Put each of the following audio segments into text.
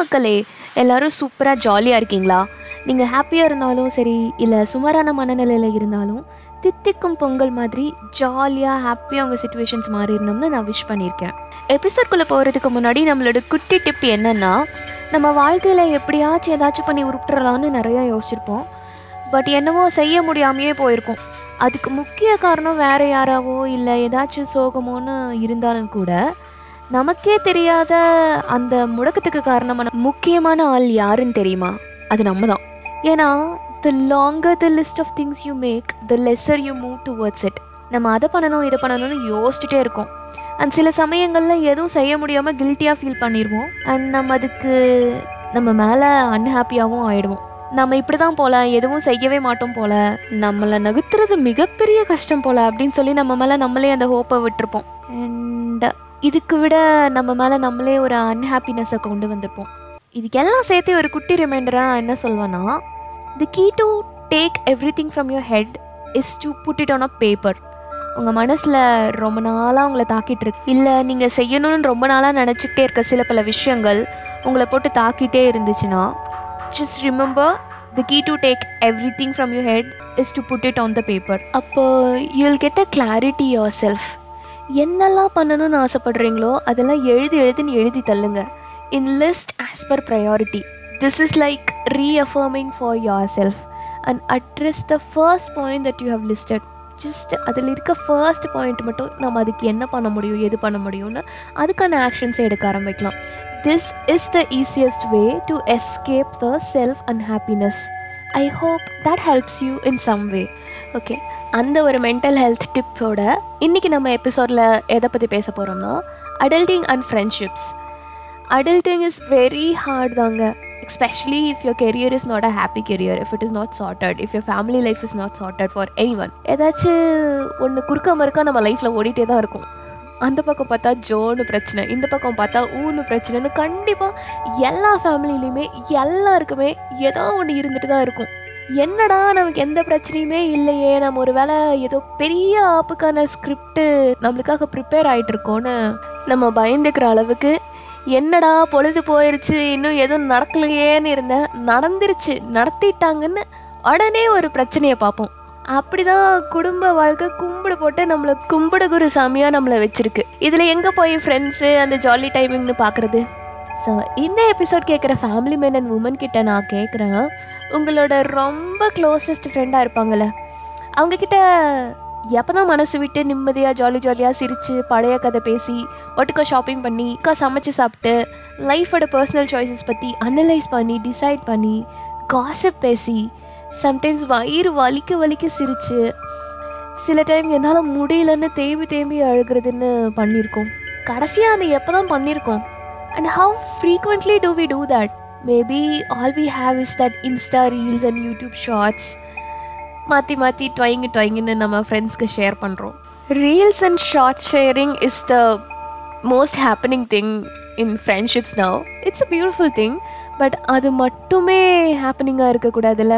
மக்களே எல்லாரும் சூப்பராக ஜாலியாக இருக்கீங்களா? நீங்கள் ஹாப்பியாக இருந்தாலும் சரி இல்லை சுமாரான மனநிலையில் இருந்தாலும் தித்திக்கும் பொங்கல் மாதிரி ஜாலியாக ஹாப்பியாக உங்கள் சுச்சுவேஷன்ஸ் மாறிடணும்னு நான் விஷ் பண்ணியிருக்கேன். எபிசோட்குள்ளே போகிறதுக்கு முன்னாடி நம்மளோட குட்டி டிப் என்னென்னா நம்ம வாழ்க்கையில் எப்படியாச்சும் ஏதாச்சும் பண்ணி உருட்டுறலான்னு நிறையா யோசிச்சிருப்போம். பட் என்னவோ செய்ய முடியாமையே போயிருக்கோம். அதுக்கு முக்கிய காரணம் வேறு யாராவோ இல்லை ஏதாச்சும் சோகமோன்னு இருந்தாலும் கூட நமக்கே தெரியாத அந்த முடக்கத்துக்கு காரணமான முக்கியமான ஆள் யாருன்னு தெரியுமா? அது நம்ம தான் ஏன்னா the longer the list of things you make the lesser you move towards it நம்ம அதை பண்ணணும் இதை பண்ணணும்னு யோசிச்சுட்டே இருக்கோம். அண்ட் சில சமயங்களில் எதுவும் செய்ய முடியாமல் கில்ட்டியாக ஃபீல் பண்ணிடுவோம். அண்ட் நம்ம அதுக்கு நம்ம மேலே அன்ஹாப்பியாகவும் ஆயிடுவோம். நம்ம இப்படி தான் போல எதுவும் செய்யவே மாட்டோம் போல. நம்மளை நகர்த்துறது மிகப்பெரிய கஷ்டம் போல அப்படின்னு சொல்லி நம்ம மேலே நம்மளே அந்த ஹோப்பை விட்டுருப்போம். அண்ட் இதுக்கு விட நம்ம மேலே நம்மளே ஒரு அன்ஹாப்பினஸை கொண்டு வந்திருப்போம். இதுக்கெல்லாம் சேர்த்து ஒரு குட்டி ரிமைண்டராக நான் என்ன சொல்வேன்னா the key to take everything from your head is to put it on a paper உங்கள் மனசில் ரொம்ப நாளாக உங்களை தாக்கிட்டு இருக்கு. இல்லை நீங்கள் செய்யணும்னு ரொம்ப நாளாக நினச்சிக்கிட்டே இருக்க சில பல விஷயங்கள் உங்களை போட்டு தாக்கிட்டே இருந்துச்சுன்னா just remember the key to take everything from your head is to put it on the paper அப்போ you'll get a clarity yourself என்னெல்லாம் பண்ணணும்னு ஆசைப்படுறீங்களோ அதெல்லாம் எழுதி எழுதின்னு எழுதி தள்ளுங்க. In list as per priority this is like reaffirming for yourself and address the first point that you have listed just அதில் இருக்க ஃபர்ஸ்ட் பாயிண்ட் மட்டும் நம்ம அதுக்கு என்ன பண்ண முடியும் எது பண்ண முடியும்னு அதுக்கான ஆக்ஷன்ஸை எடுக்க ஆரம்பிக்கலாம். This is the easiest way to escape the self and happiness I hope that helps you in some way okay அந்த ஒரு மென்டல் ஹெல்த் டிப்போட இன்றைக்கி நம்ம எபிசோடில் எதை பற்றி பேச போகிறோம்னா adulting and friendships adulting is very hard தாங்க. Especially if your career is not a happy career if it is not sorted if your family life is not sorted for anyone ஏதாச்சும் ஒன்று குறுக்க மறுக்கா நம்ம லைஃப்பில் ஓடிட்டே தான் இருக்கும். அந்த பக்கம் பார்த்தா ஜோன்னு பிரச்சனை இந்த பக்கம் பார்த்தா ஊன்னு பிரச்சனைன்னு கண்டிப்பாக எல்லா ஃபேமிலிலையுமே எல்லாருக்குமே ஏதோ ஒன்று இருந்துட்டு தான் இருக்கும். என்னடா நமக்கு எந்த பிரச்சனையுமே இல்லையே நம்ம ஒரு வேளை ஏதோ பெரிய ஆப்புக்கான ஸ்கிரிப்டு நம்மளுக்காக ப்ரிப்பேர் ஆகிட்டு இருக்கோன்னு நம்ம பயந்துக்கிற அளவுக்கு என்னடா பொழுது போயிடுச்சு இன்னும் எதுவும் நடக்கலையேன்னு இருந்தேன் நடந்துருச்சு நடத்திட்டாங்கன்னு உடனே ஒரு பிரச்சனையை பார்ப்போம். அப்படிதான் குடும்ப வாழ்க்கை கும்பிடு போட்டு நம்மளை கும்பிடு குரு சாமியாக நம்மளை வச்சிருக்கு. இதில் எங்கே போய் ஃப்ரெண்ட்ஸு அந்த ஜாலி டைமிங்னு பார்க்குறது ஸோ இந்த எபிசோட் கேட்குற ஃபேமிலி மேன் அண்ட் உமன் கிட்ட நான் கேட்குறேன் உங்களோட ரொம்ப க்ளோசஸ்ட் ஃப்ரெண்டாக இருப்பாங்கள்ல அவங்கக்கிட்ட எப்போ தான் மனசு விட்டு நிம்மதியாக ஜாலி ஜாலியாக சிரித்து பழைய கதை பேசி ஒட்டுக்கா ஷாப்பிங் பண்ணி இக்கா சமைச்சு சாப்பிட்டு லைஃபோட பர்சனல் சாய்ஸஸ் பற்றி அனலைஸ் பண்ணி டிசைட் பண்ணி காசப் பேசி சம்டைம்ஸ் வயிறு வலிக்க வலிக்க சிரித்து சில டைம் என்னால் முடியலன்னு தேம்பி தேம்பி அழுகிறதுன்னு பண்ணியிருக்கோம் கடைசியாக அது எப்போ தான் பண்ணியிருக்கோம் and how frequently do we do that maybe all we have is that Insta reels and YouTube shorts மாற்றி மாற்றி டொயங்கு டொயங்குன்னு நம்ம ஃப்ரெண்ட்ஸ்க்கு ஷேர் பண்ணுறோம் reels and short sharing is the most happening thing in friendships now it's a beautiful thing but அது மட்டுமே ஹேப்பனிங்காக இருக்கக்கூடாதுல்ல?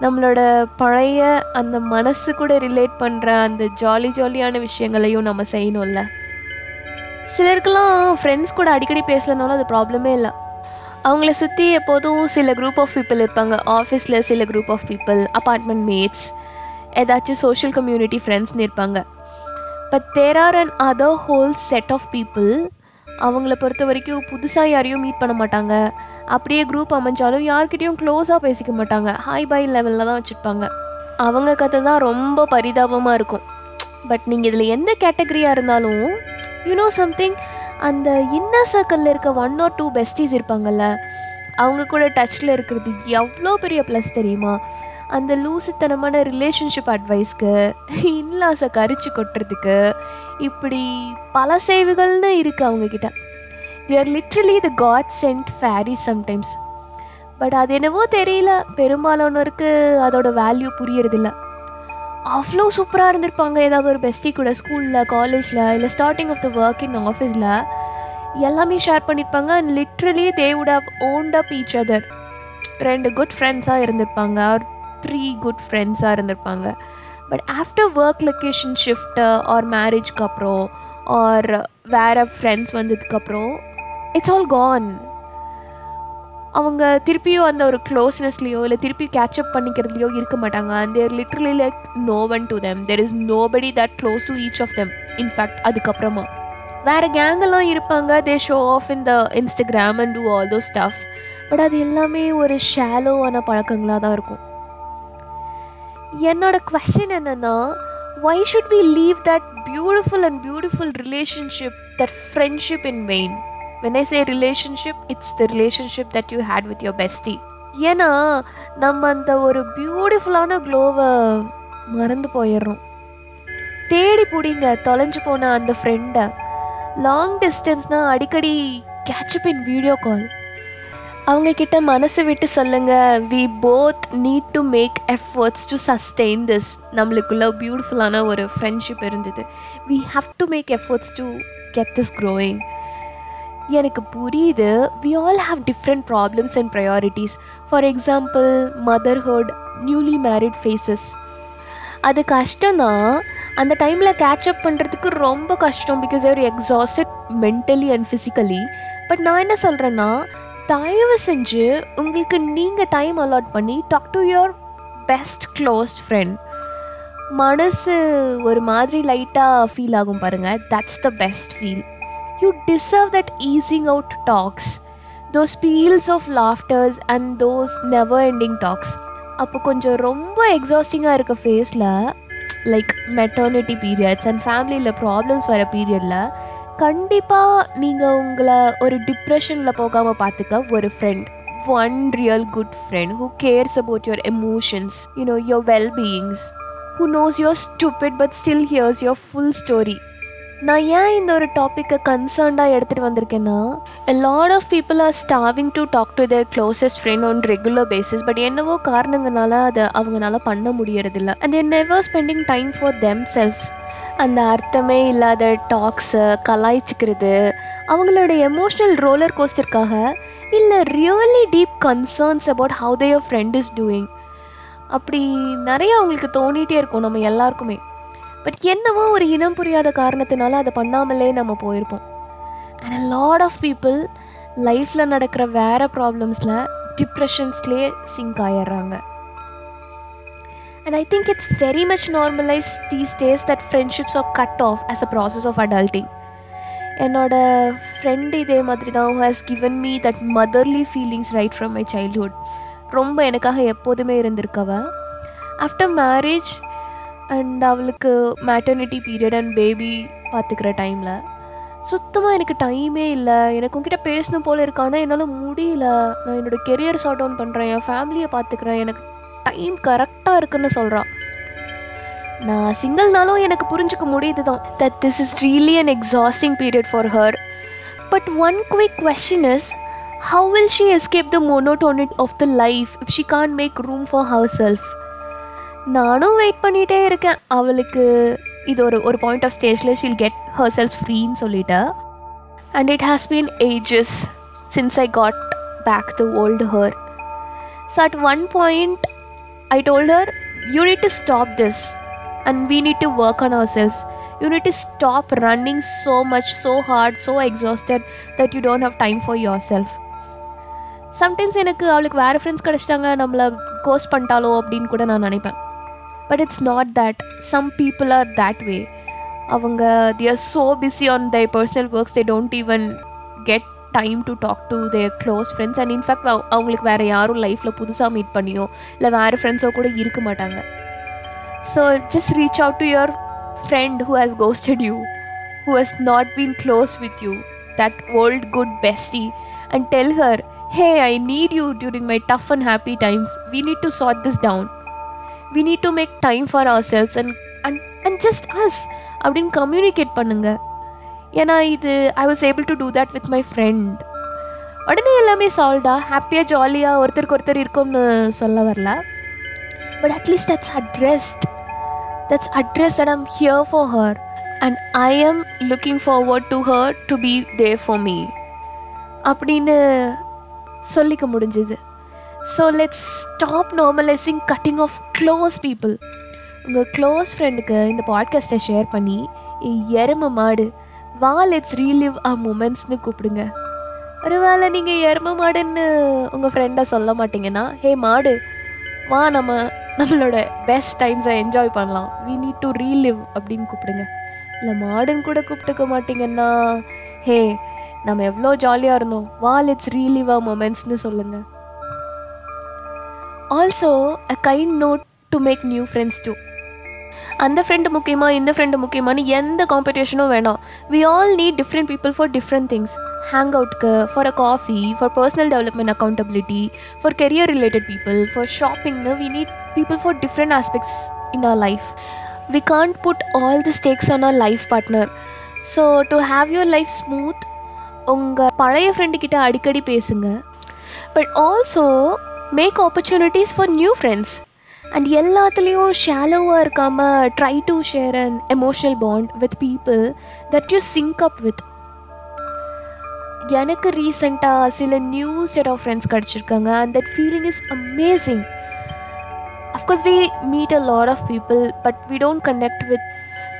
நம்மளோட பழைய அந்த மனசு கூட ரிலேட் பண்ணுற அந்த ஜாலி ஜாலியான விஷயங்களையும் நம்ம செய்யணும்ல. சிலருக்கெல்லாம் ஃப்ரெண்ட்ஸ் கூட அடிக்கடி பேசலனாலும் அது ப்ராப்ளமே இல்லை. அவங்கள சுற்றி எப்போதும் சில குரூப் ஆஃப் பீப்புள் இருப்பாங்க. ஆஃபீஸில் சில group of people apartment mates ஏதாச்சும் சோஷியல் கம்யூனிட்டி ஃப்ரெண்ட்ஸ்னு இருப்பாங்க. But there are and other whole set of people அவங்கள பொறுத்த வரைக்கும் புதுசாக யாரையும் மீட் பண்ண மாட்டாங்க. அப்படியே குரூப் அமைஞ்சாலும் யார்கிட்டையும் க்ளோஸாக பேசிக்க மாட்டாங்க. ஹாய் பை லெவலில் தான் வச்சுருப்பாங்க. அவங்க கதை தான் ரொம்ப பரிதாபமாக இருக்கும். பட் நீங்கள் இதில் எந்த கேட்டகரியாக இருந்தாலும் யூனோ சம்திங் அந்த இன்னர் சர்க்கிளில் இருக்க ஒன் ஆர் டூ பெஸ்டிஸ் இருப்பாங்கல்ல அவங்க கூட டச்சில் இருக்கிறது எவ்வளோ பெரிய ப்ளஸ் தெரியுமா? அந்த லூசுத்தனமான ரிலேஷன்ஷிப் அட்வைஸ்க்கு இன்லாஸை கரிச்சு கொட்டுறதுக்கு இப்படி பல சேவைகள்னு இருக்குது அவங்கக்கிட்ட they are literally the God sent fairy sometimes but அது என்னவோ தெரியல. பெரும்பாலானோருக்கு அதோட வேல்யூ புரியறதில்ல. அவ்வளோ சூப்பராக இருந்திருப்பாங்க. ஏதாவது ஒரு பெஸ்டி கூட ஸ்கூலில் காலேஜில் இல்லை starting of the work in ஆஃபீஸில் எல்லாமே ஷேர் பண்ணியிருப்பாங்க and literally they would have owned up each other ரெண்டு குட் ஃப்ரெண்ட்ஸாக இருந்திருப்பாங்க. ஆர் த்ரீ குட் ஃப்ரெண்ட்ஸாக இருந்திருப்பாங்க. But after work location shift or மேரேஜ்க்கு அப்புறம் ஆர் வேறு ஃப்ரெண்ட்ஸ் வந்ததுக்கப்புறம் இட்ஸ் ஆல் கான் அவங்க திருப்பியும் அந்த ஒரு க்ளோஸ்னஸ்லேயோ இல்லை திருப்பி கேட்சப் பண்ணிக்கிறதுலையோ இருக்க மாட்டாங்க. And there literally like no one to them there is no buddy that close to each of them in fact அதுக்கப்புறமா. வேறு கேங்கெல்லாம் இருப்பாங்க. They show off in the Instagram and do all those stuff but அது எல்லாமே ஒரு ஷாலோவான பழக்கங்களாக தான் இருக்கும். என்னோட கொஷின் என்னென்னா why should we leave that beautiful and beautiful relationship that friendship in vain when I say relationship it's the relationship that you had with your bestie ஏன்னா நம்ம அந்த ஒரு பியூட்டிஃபுல்லான க்ளோவை மறந்து போயிடுறோம். தேடி பிடிங்க தொலைஞ்சு போன அந்த ஃப்ரெண்டை லாங் டிஸ்டன்ஸ்னால் அடிக்கடி கேட்சப் இன் வீடியோ கால் அவங்கக்கிட்ட மனசு விட்டு சொல்லுங்கள் we both need to make efforts to sustain this நம்மளுக்குள்ள பியூட்டிஃபுல்லான ஒரு ஃப்ரெண்ட்ஷிப் இருந்தது. We have to make efforts to get this growing எனக்கு புரியுது. We all have different problems and priorities for example motherhood newly married phases அது கஷ்டம்தான் அந்த டைமில் கேட்சப் பண்ணுறதுக்கு ரொம்ப கஷ்டம் because you're exhausted mentally and physically but நான் என்ன சொல்கிறேன்னா தயவு செஞ்சு உங்களுக்கு நீங்கள் டைம் அலாட் பண்ணி talk to your best close friend மனசு ஒரு மாதிரி லைட்டாக ஃபீல் ஆகும் பாருங்கள் that's the best feel you deserve that easing out talks those peals of laughters and those never ending talks அப்போ கொஞ்சம் ரொம்ப எக்ஸாஸ்டிங்காக இருக்க ஃபேஸில் லைக் மெட்டர்னிட்டி பீரியட்ஸ் அண்ட் ஃபேமிலியில் ப்ராப்ளம்ஸ் வர பீரியடில் கண்டிப்பாக நீங்கள் உங்களை ஒரு டிப்ரெஷனில் போகாமல் பார்த்துக்க ஒரு friend one real good friend who cares about your emotions you know your well beings who knows your stupid but still hears your full story நான் ஏன் இந்த ஒரு டாப்பிக்கை கன்சர்ன்டாக எடுத்துகிட்டு வந்திருக்கேன்னா lot of people are starving to talk to their closest friend on regular basis but என்னவோ காரணங்களால அதை அவங்களால பண்ண முடியறதில்ல. And there never spending time for themselves அந்த அர்த்தமே இல்லாத டாக்ஸை கலாய்ச்சிக்கிறது அவங்களோட எமோஷ்னல் ரோலர் கோஸ்டருக்காக இல்லை really deep concerns about how their friend is doing அப்படி நிறைய அவங்களுக்கு தோணிகிட்டே இருக்கும் நம்ம எல்லாருக்குமே. பட் என்னவோ ஒரு இனம் புரியாத காரணத்தினால அதை பண்ணாமலே நம்ம போயிருப்போம். And a lot of people லைஃப்பில் நடக்கிற வேறு ப்ராப்ளம்ஸில் டிப்ரெஷன்ஸ்லேயே சிங்க் ஆயிடுறாங்க. And I think it's very much normalise these days that friendships of cut off as a process of adulting என்னோட ஃப்ரெண்ட் இதே மாதிரி தான் has given me that motherly feelings right from my childhood ரொம்ப எனக்காக எப்போதுமே இருந்திருக்கவ. After marriage and அவளுக்கு maternity period and baby பார்த்துக்கிற டைமில் சுத்தமாக எனக்கு டைமே இல்லை. எனக்கு உங்ககிட்ட பேசணும் போல இருக்கானா என்னால் முடியல. நான் என்னோடய கெரியர் சார்ட் டவுன் பண்ணுறேன் என் ஃபேமிலியை பார்த்துக்கிறேன் எனக்கு டைம் கரெக்டாக இருக்குன்னு சொல்கிறான் நான் சிங்கிள்னாலும் எனக்கு புரிஞ்சுக்க முடியுது தான் that this is really an exhausting period for her but one quick question is how will she escape the monotony of the life if she can make room for our self நானும் wait பண்ணிகிட்டே இருக்கேன். அவளுக்கு இது ஒரு ஒரு point of ஸ்டேஜில் she'll get her cells ஃப்ரீன்னு சொல்லிட்டு. And it has been ages since I got back the old her so at one point I told her you need to stop this and we need to work on our selves you need to stop running so much so hard so exhausted that you don't have time for your self sometimes எனக்கு அவளுக்கு வேறு friends கிடச்சிட்டாங்க நம்மளை course பண்ணிட்டாலோ அப்படின்னு கூட நான் நினைப்பேன். But it's not that some people are that way அவங்க they are so busy on their personal works they don't even get time to talk to their close friends and in fact அவங்களுக்கு வேறு யாரும் லைஃப்பில் புதுசாக meet பண்ணியோ இல்லை வேறு ஃப்ரெண்ட்ஸோ கூட இருக்க மாட்டாங்க so just reach out to your friend who has ghosted you who has not been close with you that old good bestie and tell her hey I need you during my tough and happy times we need to sort this down we need to make time for ourselves and and and just us அப்படின்னு communicate பண்ணுங்கள் ஏன்னா இது I was able to do that with my friend உடனே எல்லாமே சால்வ்டா ஹாப்பியாக ஜாலியாக ஒருத்தருக்கு ஒருத்தர் இருக்கோம்னு சொல்ல வரல. But at least that's addressed that's address that I'm here for her and I am looking forward to her to be there for me அப்படின்னு சொல்லிக்க முடிஞ்சுது. So let's stop normalising cutting off close people உங்கள் close ஃப்ரெண்டுக்கு இந்த பாட்காஸ்ட்டை share பண்ணி எரும மாடு வா லெட்ஸ் ரீலிவ் அ மூமெண்ட்ஸ்னு கூப்பிடுங்க. ஒருவேளை நீங்கள் எரும மாடுன்னு உங்கள் ஃப்ரெண்டை சொல்ல மாட்டீங்கன்னா ஹே மாடு வா நம்ம நம்மளோட பெஸ்ட் டைம்ஸை என்ஜாய் பண்ணலாம். வி நீட் டு ரீலிவ் அப்படின்னு கூப்பிடுங்க. இல்லை மாடுன்னு கூட கூப்பிட்டுக்க மாட்டிங்கன்னா ஹே நம்ம எவ்வளோ ஜாலியாக இருந்தோம். வா லெட்ஸ் ரீலிவ் அ மொமெண்ட்ஸ்னு சொல்லுங்கள் also a kind note to make new friends too அந்த ஃப்ரெண்டு முக்கியமாக இந்த ஃப்ரெண்டு முக்கியமானு எந்த காம்படிஷனும் வேணாம் we all need different people for different things hang அவுட்க்கு for a coffee for personal development accountability for career related people for ஷாப்பிங்னு we need people for different aspects in our life we can't put all the stakes on our life partner so to have your life smooth உங்கள் பழைய ஃப்ரெண்டுக்கிட்ட அடிக்கடி பேசுங்க but also make opportunities for new friends and எல்லாத்துலேயும் ஷாலோவாக இருக்காமல் try to share an emotional bond with people that you sync up with எனக்கு ரீசெண்டாக சில new set of friends கிடச்சிருக்காங்க and that feeling is amazing of course we meet a lot of people but we don't connect with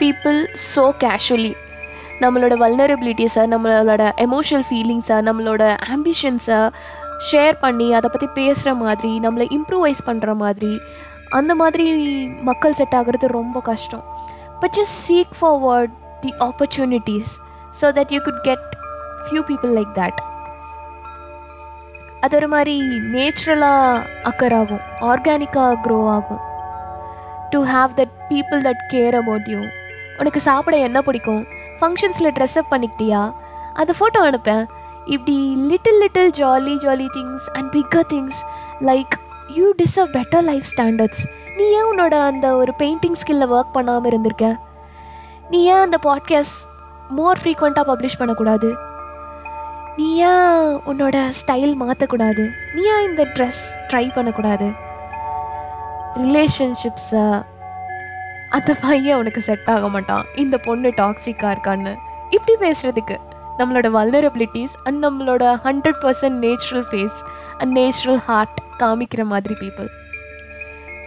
people so casually நம்மளோட வல்னரபிலிட்டிஸை நம்மளோட emotional ஃபீலிங்ஸை நம்மளோட ஆம்பிஷன்ஸை share பண்ணி அதை பற்றி பேசுகிற மாதிரி நம்மளை இம்ப்ரூவைஸ் பண்ணுற மாதிரி அந்த மாதிரி மக்கள் செட் ஆகிறது ரொம்ப கஷ்டம். But just seek forward the opportunities so that you could get few people like that அது ஒரு மாதிரி நேச்சுரலாக அக்கர் ஆகும். ஆர்கானிக்காக க்ரோ ஆகும். To have that people that care about you உனக்கு சாப்பிட என்ன பிடிக்கும்? ஃபங்க்ஷன்ஸில் ட்ரெஸ்அப் பண்ணிக்கிட்டியா? அது ஃபோட்டோ அனுப்பேன். இப்படி little little jolly jolly things and bigger things like you deserve better life standards நீ ஏன் உன்னோட அந்த ஒரு பெயிண்டிங் ஸ்கில்ல ஒர்க் பண்ணாமல் இருந்திருக்க? நீ ஏன் அந்த பாட்காஸ்ட் மோர் ஃப்ரீக்வெண்ட்டாக பப்ளிஷ் பண்ணக்கூடாது? நீ ஏன் உன்னோட ஸ்டைல் மாற்றக்கூடாது நீ ஏன் இந்த ட்ரெஸ் ட்ரை பண்ணக்கூடாது? ரிலேஷன்ஷிப்ஸை அந்த பையன் உனக்கு செட் ஆக மாட்டான். இந்த பொண்ணு டாக்ஸிக்காக இருக்கான்னு. இப்படி பேசுகிறதுக்கு நம்மளோட வல்னரபிலிட்டிஸ் அண்ட் நம்மளோட hundred percent natural face and natural heart காமிக்கிற மாதிரி people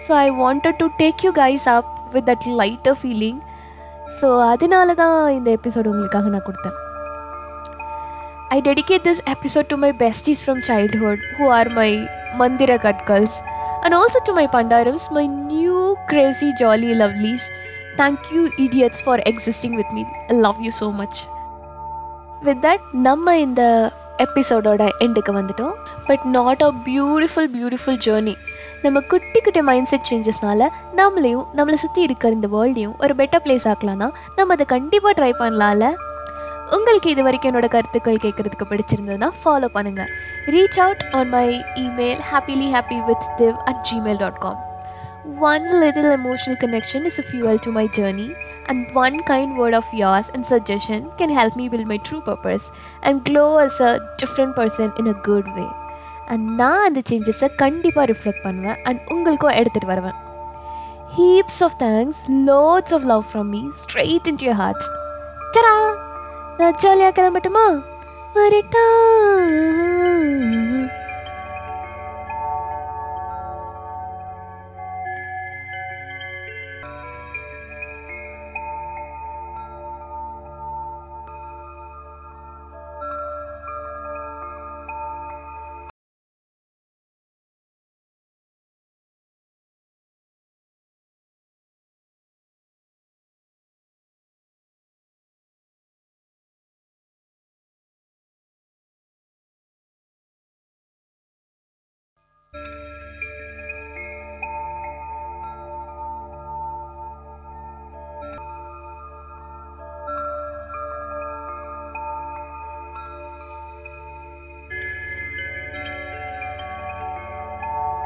so I wanted to take you guys up with that lighter feeling so அதனால தான் இந்த எபிசோடு உங்களுக்காக நான் கொடுத்தேன் I dedicate this episode to my besties from childhood who are my மந்திர cuddles and also to my Pandarams, my new crazy jolly lovelies. Thank you, idiots, for existing with me. I love you so much. With that நம்ம இந்த எபிசோடோட எண்டுக்கு வந்துட்டோம். But not a beautiful beautiful journey நம்ம குட்டி குட்டி mind set சேஞ்சஸ்னால நம்மளையும் நம்மளை சுற்றி இருக்கிற இந்த வேர்ல்டையும் ஒரு பெட்டர் பிளேஸ் ஆக்கலாம்னா நம்ம அதை கண்டிப்பாக ட்ரை பண்ணலாம்ல? உங்களுக்கு இது வரைக்கும் என்னோட கருத்துக்கள் கேட்குறதுக்கு பிடிச்சிருந்ததுன்னா ஃபாலோ பண்ணுங்கள் reach out on my email happily happy with Div at Gmail dot com One little emotional connection is a fuel to my journey and one kind word of yours and suggestion can help me build my true purpose and glow as a different person in a good way. And நான் அந்த சேஞ்சஸை கண்டிப்பாக reflect பண்ணுவேன் and உங்களுக்கும் எடுத்துகிட்டு வருவேன். Heaps of thanks lots of love from me straight in your hearts Sara நான் ஜாலியாக கிளம்பட்டுமா? வரட்டா